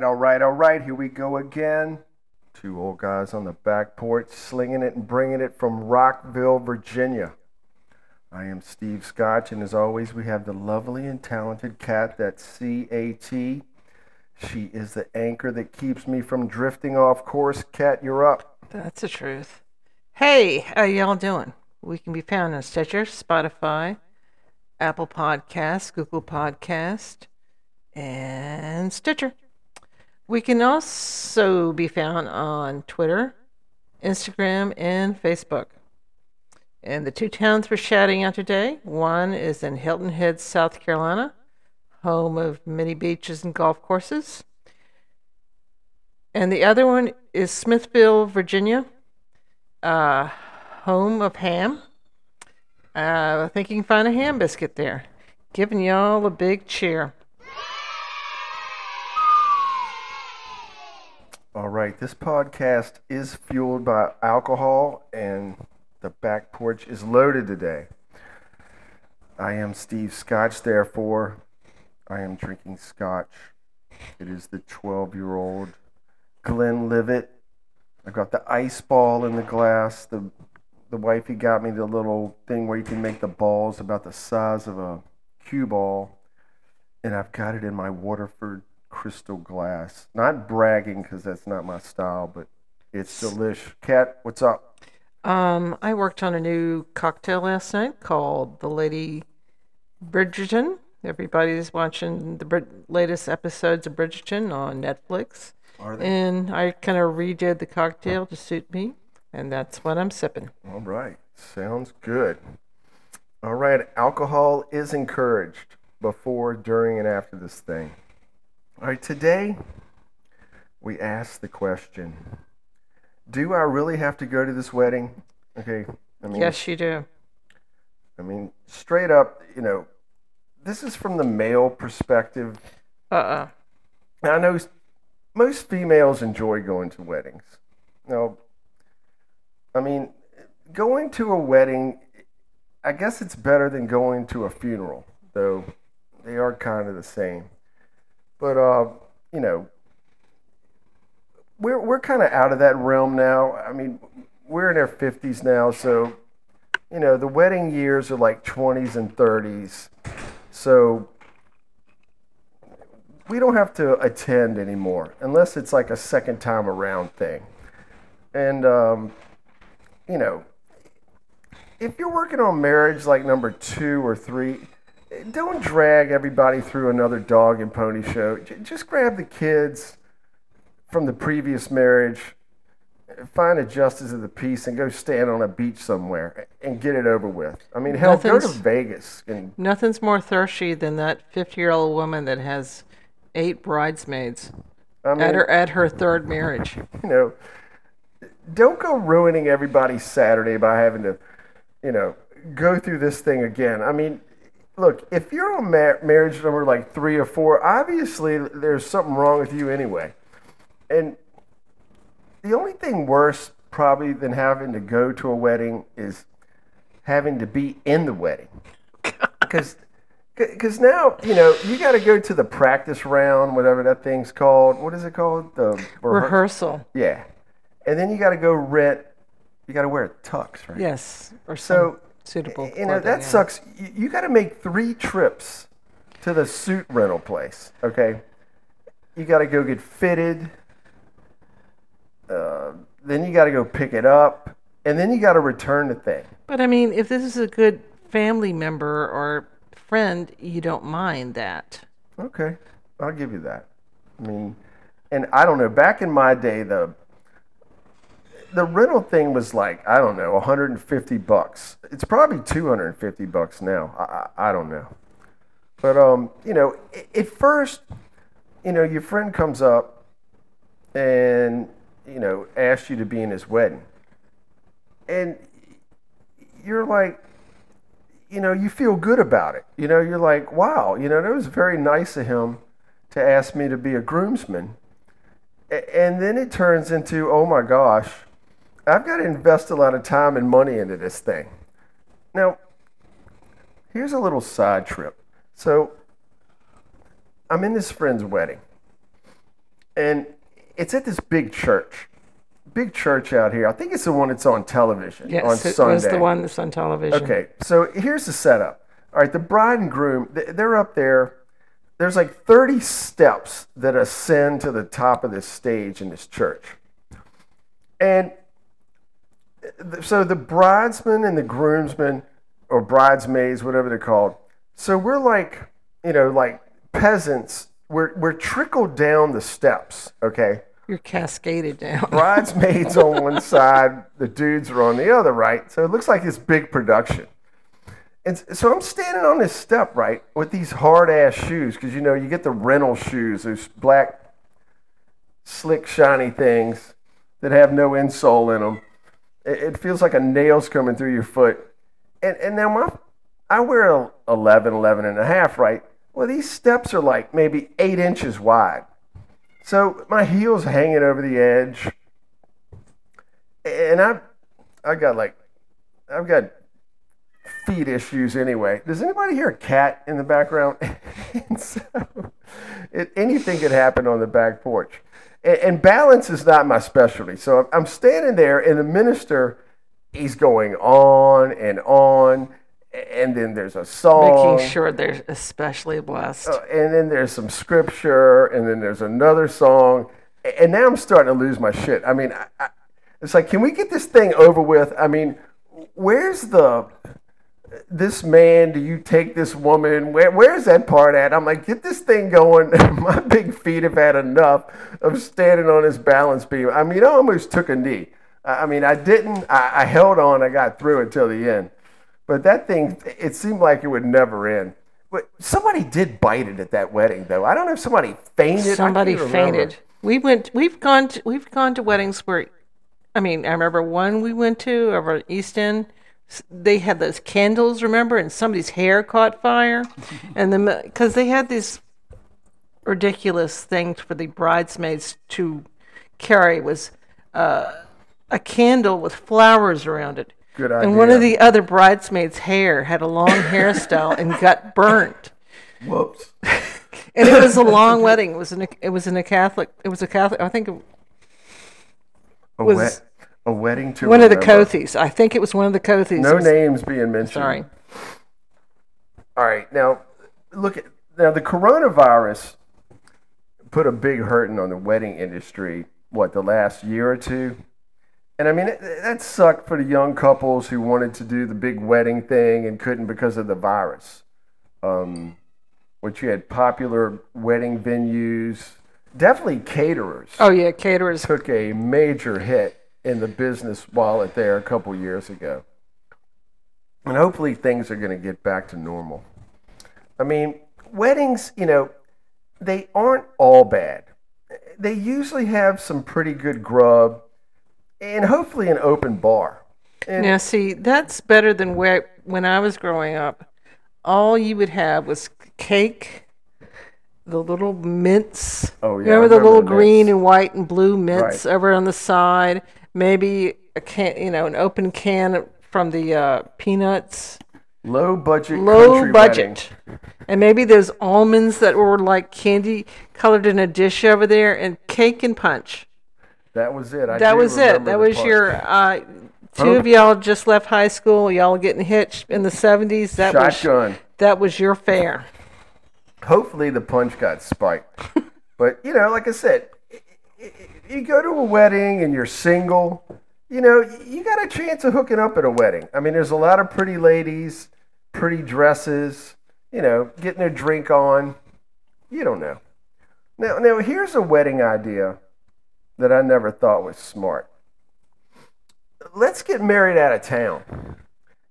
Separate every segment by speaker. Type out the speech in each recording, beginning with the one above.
Speaker 1: right, all right, all right. Here we go again. Two old guys on the back porch slinging it and bringing it from Rockville, Virginia. I am Steve Scotch, and as always, we have the lovely and talented Cat, that's CAT. She is the anchor that keeps me from drifting off course. Cat, you're up.
Speaker 2: That's the truth. Hey, how y'all doing? We can be found on Stitcher, Spotify, Apple Podcast, Google Podcast, and Stitcher. We can also be found on Twitter, Instagram, and Facebook. And the two towns we're shouting out today one is in Hilton Head, South Carolina, home of many beaches and golf courses. And the other one is Smithfield, Virginia, uh, home of ham. Uh, I think you can find a ham biscuit there. Giving y'all a big cheer.
Speaker 1: All right, this podcast is fueled by alcohol, and the back porch is loaded today. I am Steve Scotch, therefore, I am drinking scotch. It is the 12 year old Glenlivet. I've got the ice ball in the glass. The the wifey got me the little thing where you can make the balls about the size of a cue ball, and I've got it in my Waterford crystal glass. Not bragging because that's not my style, but it's delish. Cat, what's up?
Speaker 2: Um, I worked on a new cocktail last night called the Lady Bridgerton. Everybody's watching the Brid- latest episodes of Bridgerton on Netflix.
Speaker 1: Are they?
Speaker 2: And I kind of redid the cocktail to suit me, and that's what I'm sipping.
Speaker 1: All right, sounds good. All right, alcohol is encouraged before, during, and after this thing. All right, today we ask the question Do I really have to go to this wedding? Okay, I mean,
Speaker 2: Yes, you do.
Speaker 1: I mean, straight up, you know, this is from the male perspective.
Speaker 2: Uh uh
Speaker 1: I know most females enjoy going to weddings. No, I mean, going to a wedding, I guess it's better than going to a funeral, though they are kind of the same. But uh, you know, we're we're kind of out of that realm now. I mean, we're in our fifties now, so you know, the wedding years are like twenties and thirties. So we don't have to attend anymore unless it's like a second time around thing. And, um, you know, if you're working on marriage like number two or three, don't drag everybody through another dog and pony show. J- just grab the kids from the previous marriage, find a justice of the peace, and go stand on a beach somewhere and get it over with. I mean, hell, go to
Speaker 2: Nothing's-
Speaker 1: Vegas and
Speaker 2: Nothing's more thirsty than that 50 year old woman that has eight bridesmaids
Speaker 1: I mean,
Speaker 2: at her at her third marriage.
Speaker 1: you know, don't go ruining everybody's Saturday by having to, you know, go through this thing again. I mean, look, if you're on mar- marriage number like three or four, obviously there's something wrong with you anyway. And the only thing worse, probably, than having to go to a wedding is having to be in the wedding. Because because now, you know, you got to go to the practice round, whatever that thing's called. What is it called? The rehear-
Speaker 2: Rehearsal.
Speaker 1: yeah. And then you got to go rent, you got to wear a tux, right?
Speaker 2: Yes. Or
Speaker 1: So,
Speaker 2: suitable.
Speaker 1: you know,
Speaker 2: clothing,
Speaker 1: that
Speaker 2: yeah.
Speaker 1: sucks. You, you got to make three trips to the suit rental place, okay? You got to go get fitted. Uh, then you got to go pick it up. And then you got to return the thing.
Speaker 2: But I mean, if this is a good family member or friend, you don't mind that.
Speaker 1: Okay, I'll give you that. I mean, and I don't know. Back in my day, the the rental thing was like I don't know, 150 bucks. It's probably 250 bucks now. I, I, I don't know. But um, you know, at first, you know, your friend comes up and you know asks you to be in his wedding, and you're like, you know, you feel good about it. You know, you're like, wow, you know, that was very nice of him to ask me to be a groomsman. And then it turns into, oh my gosh, I've got to invest a lot of time and money into this thing. Now, here's a little side trip. So, I'm in this friend's wedding. and it's at this big church, big church out here. I think it's the one that's on television on
Speaker 2: Yes, it
Speaker 1: Sunday.
Speaker 2: was the one that's on television.
Speaker 1: Okay, so here's the setup. All right, the bride and groom, they're up there. There's like 30 steps that ascend to the top of this stage in this church. And so the bridesmen and the groomsmen, or bridesmaids, whatever they're called, so we're like, you know, like peasants. We're, we're trickled down the steps, okay?
Speaker 2: You're cascaded down.
Speaker 1: bridesmaids on one side, the dudes are on the other, right? So it looks like this big production. And so I'm standing on this step, right, with these hard ass shoes, because you know, you get the rental shoes, those black, slick, shiny things that have no insole in them. It, feels like a nail's coming through your foot. And, and now my, I wear a 11, 11 and a half, right? Well, these steps are like maybe eight inches wide. So my heels hanging over the edge, and I, I got like, I've got feet issues anyway. Does anybody hear a cat in the background? so, it, anything could happen on the back porch, and, balance is not my specialty. So I'm, I'm standing there, and the minister, he's going on and on, and then there's a song
Speaker 2: Making sure they're especially blessed.
Speaker 1: uh, and then there's some scripture, and then there's another song, and now I'm starting to lose my shit. I mean, I, I, it's like, can we get this thing over with? I mean, where's the this man? Do you take this woman? Where, where's that part at? I'm like, get this thing going. my big feet have had enough of standing on this balance beam. I mean, I almost took a knee. I mean, I didn't. I, I held on. I got through it till the end. But that thing, it seemed like it would never end. But somebody did bite it at that wedding, though. I don't know if somebody fainted.
Speaker 2: Somebody fainted. We went. We've gone. To, we've gone to weddings where, I mean, I remember one we went to over at East End. They had those candles, remember, and somebody's hair caught fire, and then because they had these ridiculous things for the bridesmaids to carry was uh, a candle with flowers around it.
Speaker 1: Good idea.
Speaker 2: And one of the other bridesmaids' hair had a long hairstyle and got burnt.
Speaker 1: Whoops.
Speaker 2: And it was a long wedding. It was in a, it was in a Catholic. It was a Catholic. I think it-
Speaker 1: A,
Speaker 2: Was-
Speaker 1: wet, a wedding to
Speaker 2: one of the
Speaker 1: remember.
Speaker 2: Cothys. I think it was one of the Cothys.
Speaker 1: No
Speaker 2: was-
Speaker 1: names being mentioned.
Speaker 2: Sorry.
Speaker 1: All right, now look at now the coronavirus put a big hurting on the wedding industry. What the last year or two, and I mean it, that sucked for the young couples who wanted to do the big wedding thing and couldn't because of the virus. Um, which you had popular wedding venues, definitely caterers
Speaker 2: Oh yeah, caterers.
Speaker 1: took a major hit in the business wallet there a couple years ago. And hopefully things are going to get back to normal. I mean, weddings, you know, they aren't all bad. They usually have some pretty good grub and hopefully an open bar. And
Speaker 2: Now see, that's better than where when I was growing up. All you would have was cake, the little mints.
Speaker 1: Oh, yeah, I
Speaker 2: remember the
Speaker 1: remember
Speaker 2: little
Speaker 1: the
Speaker 2: green and white and blue mints
Speaker 1: Right.
Speaker 2: over on the side. Maybe a can, you know, an open can from the uh, peanuts.
Speaker 1: low budget
Speaker 2: low
Speaker 1: country wedding.
Speaker 2: budget. And maybe those almonds that were like candy colored in a dish over there, and cake and punch.
Speaker 1: That was it. I
Speaker 2: That was it. That was
Speaker 1: part.
Speaker 2: your. Uh, two of y'all just left high school. Y'all getting hitched in the seventies. That
Speaker 1: shotgun.
Speaker 2: was that was your fare.
Speaker 1: hopefully the punch got spiked. but you know, like I said, you go to a wedding and you're single. You know, you got a chance of hooking up at a wedding. I mean, there's a lot of pretty ladies, pretty dresses. You know, getting a drink on. You don't know. Now, now here's a wedding idea that I never thought was smart. Let's get married out of town.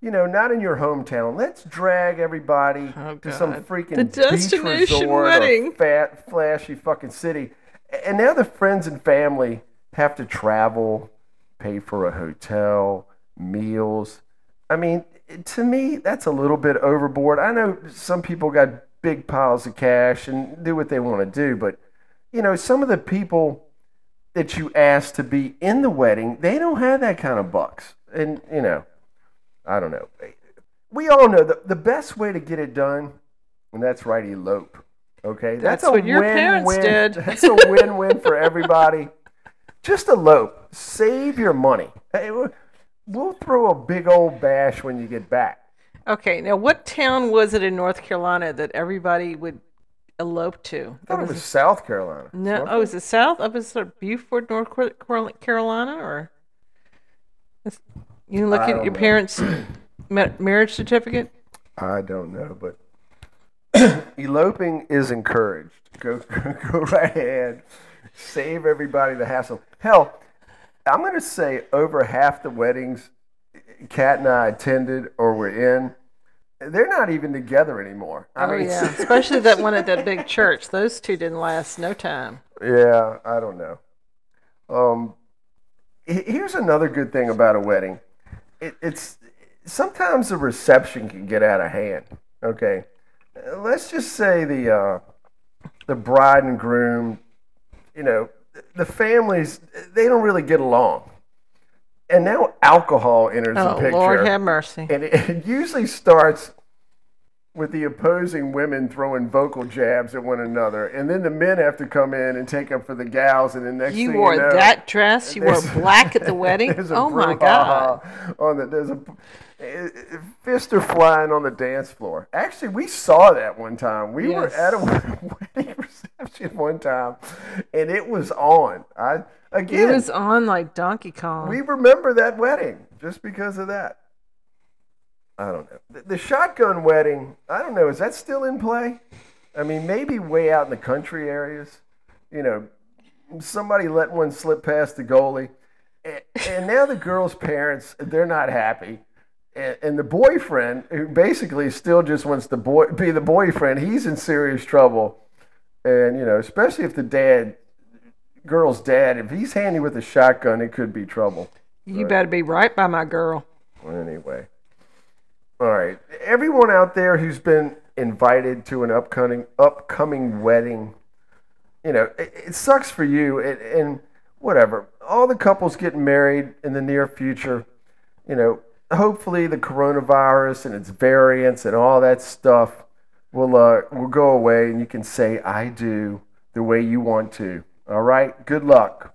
Speaker 1: You know, not in your hometown. Let's drag everybody
Speaker 2: Oh,
Speaker 1: to some freaking
Speaker 2: The
Speaker 1: beach
Speaker 2: destination
Speaker 1: resort
Speaker 2: wedding.
Speaker 1: or fat, flashy fucking city. And now the friends and family have to travel, pay for a hotel, meals. I mean, to me, that's a little bit overboard. I know some people got big piles of cash and do what they want to do, but you know, some of the people that you ask to be in the wedding, they don't have that kind of bucks. And you know, I don't know. We all know the, the best way to get it done, and that's right, elope. Okay,
Speaker 2: That's what your parents did.
Speaker 1: That's a win-win for everybody. Just elope. Save your money. Hey, we'll- throw a big old bash when you get back.
Speaker 2: Okay, now what town was it in North Carolina that everybody would elope to?
Speaker 1: I thought it was South Carolina.
Speaker 2: No,
Speaker 1: wasn't
Speaker 2: oh,
Speaker 1: it?
Speaker 2: is it south? Up is it Beaufort, North Carolina, or you look
Speaker 1: I
Speaker 2: at your
Speaker 1: know.
Speaker 2: parents' marriage certificate.
Speaker 1: I don't know, but eloping is encouraged. Go, go right ahead. Save everybody the hassle. Hell, I'm going to say over half the weddings Cat and I attended or were in, they're not even together anymore. I
Speaker 2: oh
Speaker 1: mean,
Speaker 2: yeah, especially that one at that big church. Those two didn't last no time.
Speaker 1: Yeah, I don't know. Um, here's another good thing about a wedding. It, it's sometimes the reception can get out of hand. Okay, let's just say the uh, the bride and groom, you know, the families they don't really get along, and now alcohol enters the
Speaker 2: Oh
Speaker 1: picture
Speaker 2: Lord, have mercy.
Speaker 1: and it usually starts with the opposing women throwing vocal jabs at one another, and then the men have to come in and take up for the gals, and the next
Speaker 2: You
Speaker 1: thing
Speaker 2: wore
Speaker 1: you know,
Speaker 2: that dress. You wore black at the wedding. Oh my God.
Speaker 1: On the, there's a fists are flying on the dance floor. Actually, we saw that one time. We were at a wedding reception one time, and it was on. I again, It
Speaker 2: was on like Donkey Kong.
Speaker 1: we remember that wedding just because of that. I don't know. The, the shotgun wedding, I don't know, is that still in play? I mean, maybe way out in the country areas. You know, somebody let one slip past the goalie. And, and now the girl's parents, they're not happy. And, and the boyfriend, who basically still just wants to boy, be the boyfriend, he's in serious trouble. And, you know, especially if the dad, girl's dad, if he's handy with a shotgun, it could be trouble.
Speaker 2: you better be right by my girl.
Speaker 1: Anyway. All right. Everyone out there who's been invited to an upcoming upcoming wedding, you know, it, it sucks for you and, and whatever. All the couples getting married in the near future, you know, hopefully the coronavirus and its variants and all that stuff will uh, will go away and you can say I do the way you want to. All right? Good luck.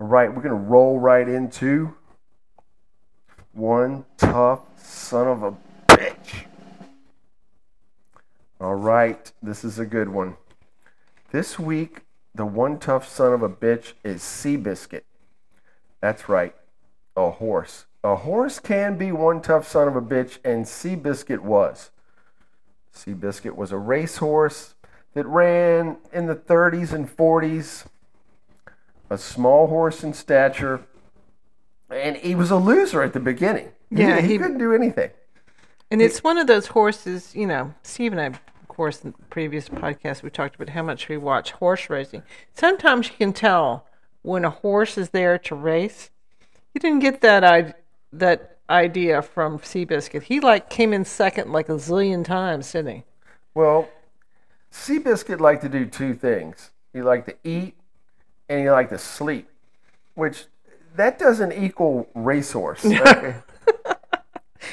Speaker 1: All right, we're going to roll right into one tough son of a bitch. All right, this is a good one. This week, the one tough son of a bitch is Seabiscuit. That's right, a horse. A horse can be one tough son of a bitch, and Seabiscuit was. Seabiscuit was a racehorse that ran in the 30s and 40s, a small horse in stature, and he was a loser at the beginning.
Speaker 2: Yeah,
Speaker 1: he,
Speaker 2: he-
Speaker 1: couldn't do anything.
Speaker 2: And it's one of those horses, you know, Steve and I, of course, in the previous podcast, we talked about how much we watch horse racing. Sometimes you can tell when a horse is there to race. You didn't get that I- that idea from Seabiscuit. He like came in second like a zillion times, didn't he?
Speaker 1: Well, Seabiscuit liked to do two things. He liked to eat and he liked to sleep, which that doesn't equal racehorse. okay?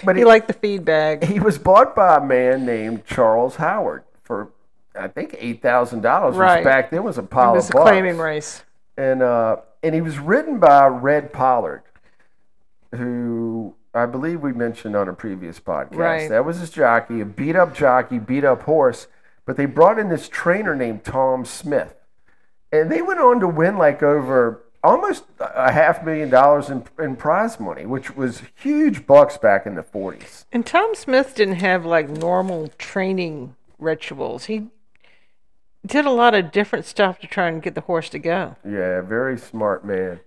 Speaker 1: but
Speaker 2: He
Speaker 1: he,
Speaker 2: liked the feed bag.
Speaker 1: he was bought by a man named Charles Howard for, I think, eight thousand dollars,
Speaker 2: Right.
Speaker 1: which back then was a
Speaker 2: It
Speaker 1: pile
Speaker 2: was
Speaker 1: of
Speaker 2: a
Speaker 1: bucks.
Speaker 2: claiming race.
Speaker 1: and uh, and he was ridden by Red Pollard, who I believe we mentioned on a previous podcast.
Speaker 2: Right.
Speaker 1: That was his jockey, a beat up jockey, beat up horse. But they brought in this trainer named Tom Smith, and they went on to win like over almost a half million dollars in, in prize money, which was huge bucks back in the 40s.
Speaker 2: And Tom Smith didn't have like normal training rituals. He did a lot of different stuff to try and get the horse to go.
Speaker 1: Yeah, very smart man.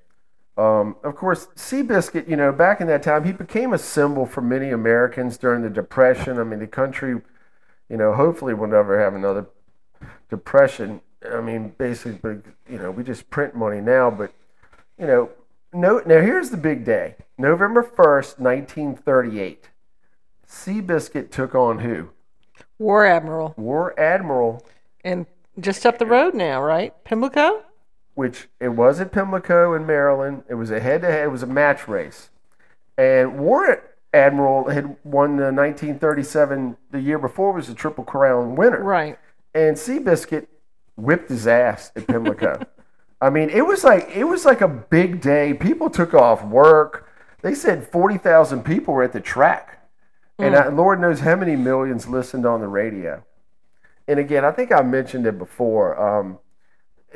Speaker 1: Um, of course, Seabiscuit, you know, back in that time, he became a symbol for many Americans during the Depression. I mean, the country, you know, hopefully will never have another depression. I mean, basically, you know, we just print money now, but, you know, no, now here's the big day November 1st, 1938. Seabiscuit took on who?
Speaker 2: War Admiral.
Speaker 1: War Admiral
Speaker 2: And just up the road now, right? Pimlico?
Speaker 1: which it was at Pimlico in Maryland. It was a head-to-head. It was a match race, and War Admiral had won the 1937. The year before was a Triple Crown winner,
Speaker 2: Right.
Speaker 1: and Seabiscuit whipped his ass at Pimlico. I mean, it was like it was like a big day. People took off work. They said forty thousand people were at the track, and I, Lord knows how many millions listened on the radio. And again, I think I mentioned it before. Um,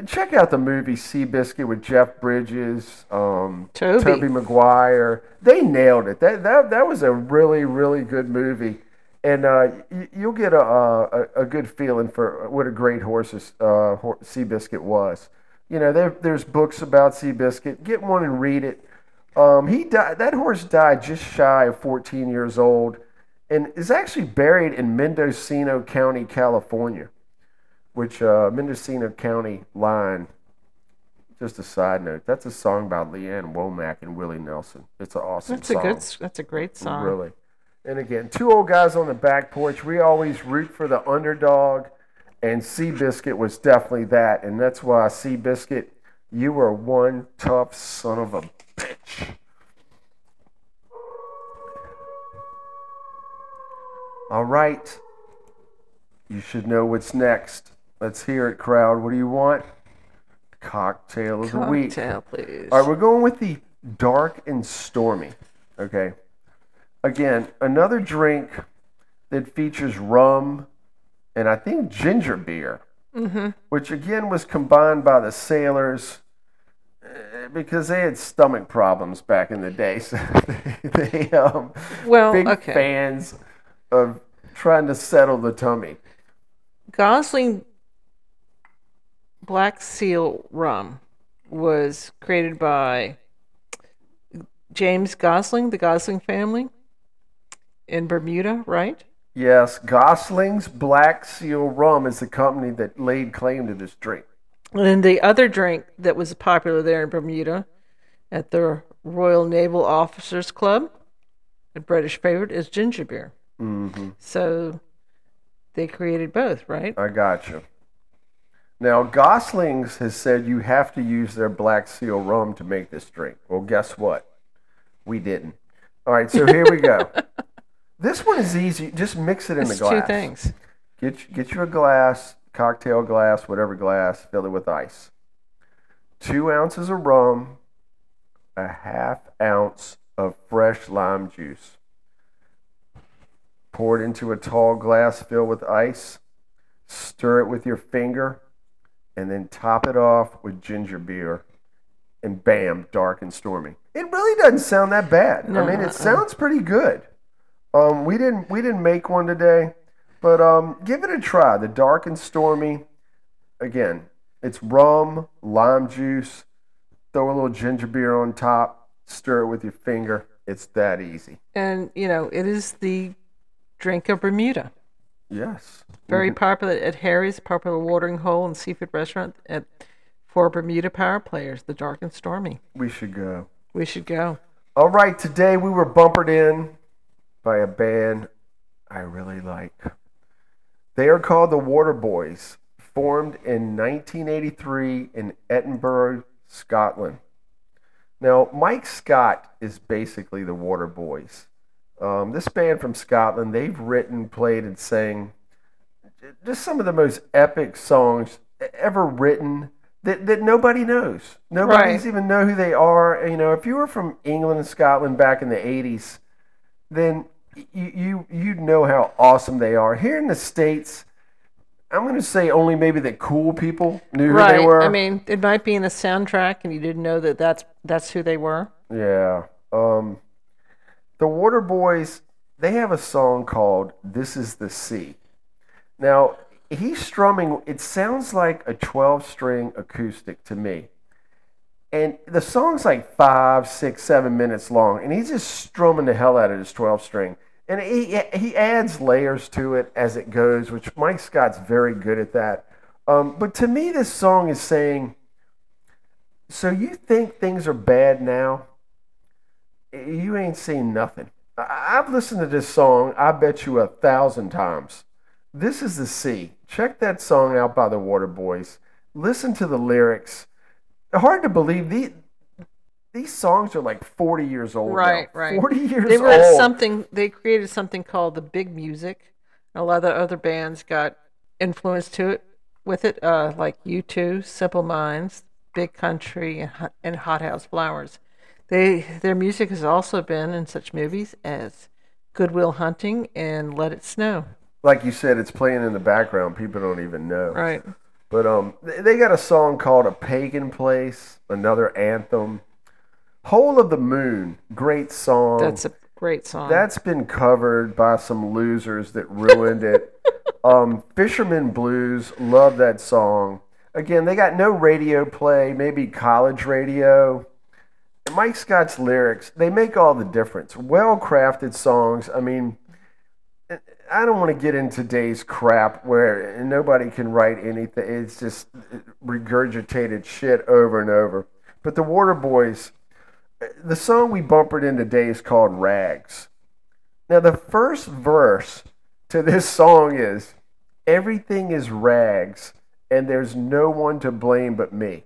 Speaker 1: check out the movie Seabiscuit with Jeff Bridges, um,
Speaker 2: Tobey.
Speaker 1: Tobey Maguire. They nailed it. That that that was a really really good movie, and uh, y- you'll get a, a a good feeling for what a great horse uh, Seabiscuit was. You know, there, there's books about Seabiscuit. Get one and read it. Um, he died. That horse died just shy of 14 years old, and is actually buried in Mendocino County, California which uh, Mendocino County line. Just a side note, that's a song by Lee Ann Womack and Willie Nelson. It's an awesome
Speaker 2: That's a good. That's a great song.
Speaker 1: Really. And again, two old guys on the back porch. We always root for the underdog, and Seabiscuit was definitely that. And that's why Seabiscuit, you were one tough son of a bitch. All right. You should know what's next. Let's hear it, crowd. What do you want? Cocktail of the week.
Speaker 2: Cocktail, please.
Speaker 1: All right, we're going with the dark and stormy. Okay. Again, another drink that features rum and I think ginger beer, which again was combined by the sailors eh, because they had stomach problems back in the day. So they, they um,
Speaker 2: Well,
Speaker 1: big
Speaker 2: okay.
Speaker 1: fans of trying to settle the tummy.
Speaker 2: Gosling Black Seal rum was created by James Gosling, the Gosling family in Bermuda, right?
Speaker 1: Yes, Gosling's Black Seal Rum is the company that laid claim to this drink.
Speaker 2: And the other drink that was popular there in Bermuda at the Royal Naval Officers Club, a British favorite, is ginger beer.
Speaker 1: hmm
Speaker 2: So they created both, right?
Speaker 1: I got you. Now, Gosling's has said you have to use their Black Seal rum to make this drink. Well, guess what? We didn't. All right, so here we go. This one is easy. Just mix it in
Speaker 2: It's
Speaker 1: the glass.
Speaker 2: two things.
Speaker 1: Get get you a glass, cocktail glass, whatever glass. Fill it with ice. Two ounces of rum, a half ounce of fresh lime juice. Pour it into a tall glass filled with ice. Stir it with your finger, and then top it off with ginger beer. And bam, dark and stormy. It really doesn't sound that bad.
Speaker 2: No,
Speaker 1: I mean,
Speaker 2: uh-uh.
Speaker 1: it sounds pretty good. Um, we didn't we didn't make one today, but um, give it a try. The dark and stormy. Again, it's rum, lime juice. Throw a little ginger beer on top. Stir it with your finger. It's that easy.
Speaker 2: And, you know, it is the drink of Bermuda.
Speaker 1: Yes.
Speaker 2: Very popular at Harry's, popular watering hole and seafood restaurant at for Bermuda power players, the dark and stormy.
Speaker 1: We should go.
Speaker 2: We should go.
Speaker 1: All right. Today we were bumpered in by a band I really like. They are called the Waterboys, formed in 1983 in Edinburgh, Scotland. Now, Mike Scott is basically the Waterboys. Um, this band from Scotland, they've written, played, and sang just some of the most epic songs ever written that, that nobody knows. Nobody's
Speaker 2: Right.
Speaker 1: even know who they are. You know, if you were from England and Scotland back in the 80s, then you you you know how awesome they are. Here in the states, I'm going to say only maybe the cool people knew who
Speaker 2: right.
Speaker 1: they were.
Speaker 2: I mean, it might be in the soundtrack and you didn't know that that's that's who they were.
Speaker 1: Yeah. Um, the Waterboys, they have a song called This Is the Sea. Now, he's strumming, it sounds like a 12 string acoustic to me. And the song's like five, six, seven minutes long, and he's just strumming the hell out of his 12 string. And he, he adds layers to it as it goes, which Mike Scott's very good at that. Um, but to me, this song is saying, so you think things are bad now? You ain't seen nothing. I've listened to this song, I bet you a thousand times. This is the sea. Check that song out by the Waterboys. Listen to the lyrics. Hard to believe these these songs are like 40 years old. now.
Speaker 2: Right, right.
Speaker 1: 40 years
Speaker 2: They were
Speaker 1: old.
Speaker 2: something. They created something called the big music. A lot of the other bands got influenced to it with it, uh, like U2, Simple Minds, Big Country, and Hot- and Hothouse Flowers. They their music has also been in such movies as Good Will Hunting and Let It Snow.
Speaker 1: Like you said, it's playing in the background. People don't even know.
Speaker 2: Right.
Speaker 1: But um, they got a song called "A Pagan Place," another anthem. "Whole of the Moon," great song.
Speaker 2: That's a great song.
Speaker 1: That's been covered by some losers that ruined it. um, Fisherman Blues, love that song. Again, they got no radio play, maybe college radio. Mike Scott's lyrics, they make all the difference. Well crafted songs. I mean, I don't want to get into today's crap where nobody can write anything. It's just regurgitated shit over and over. But the Waterboys, the song we bumpered in today is called Rags. Now, the first verse to this song is Everything is rags, and there's no one to blame but me.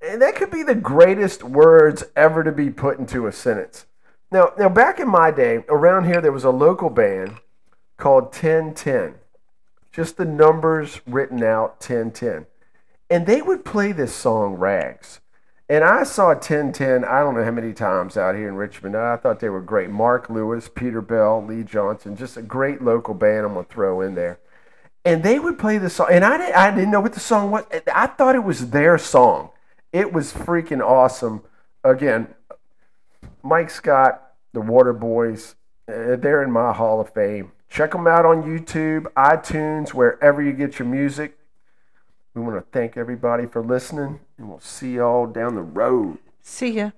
Speaker 1: And that could be the greatest words ever to be put into a sentence. Now, now back in my day, around here, there was a local band called 1010. Just the numbers written out 1010. And they would play this song, Rags. And I saw 1010, I don't know how many times out here in Richmond. I thought they were great. Mark Lewis, Peter Bell, Lee Johnson, just a great local band I'm going to throw in there. And they would play the song. And I didn't, I didn't know what the song was. I thought it was their song. It was freaking awesome. Again, Mike Scott, the Waterboys, uh, they're in my Hall of Fame. Check them out on YouTube, iTunes, wherever you get your music. We want to thank everybody for listening, and we'll see y'all down the road.
Speaker 2: See ya.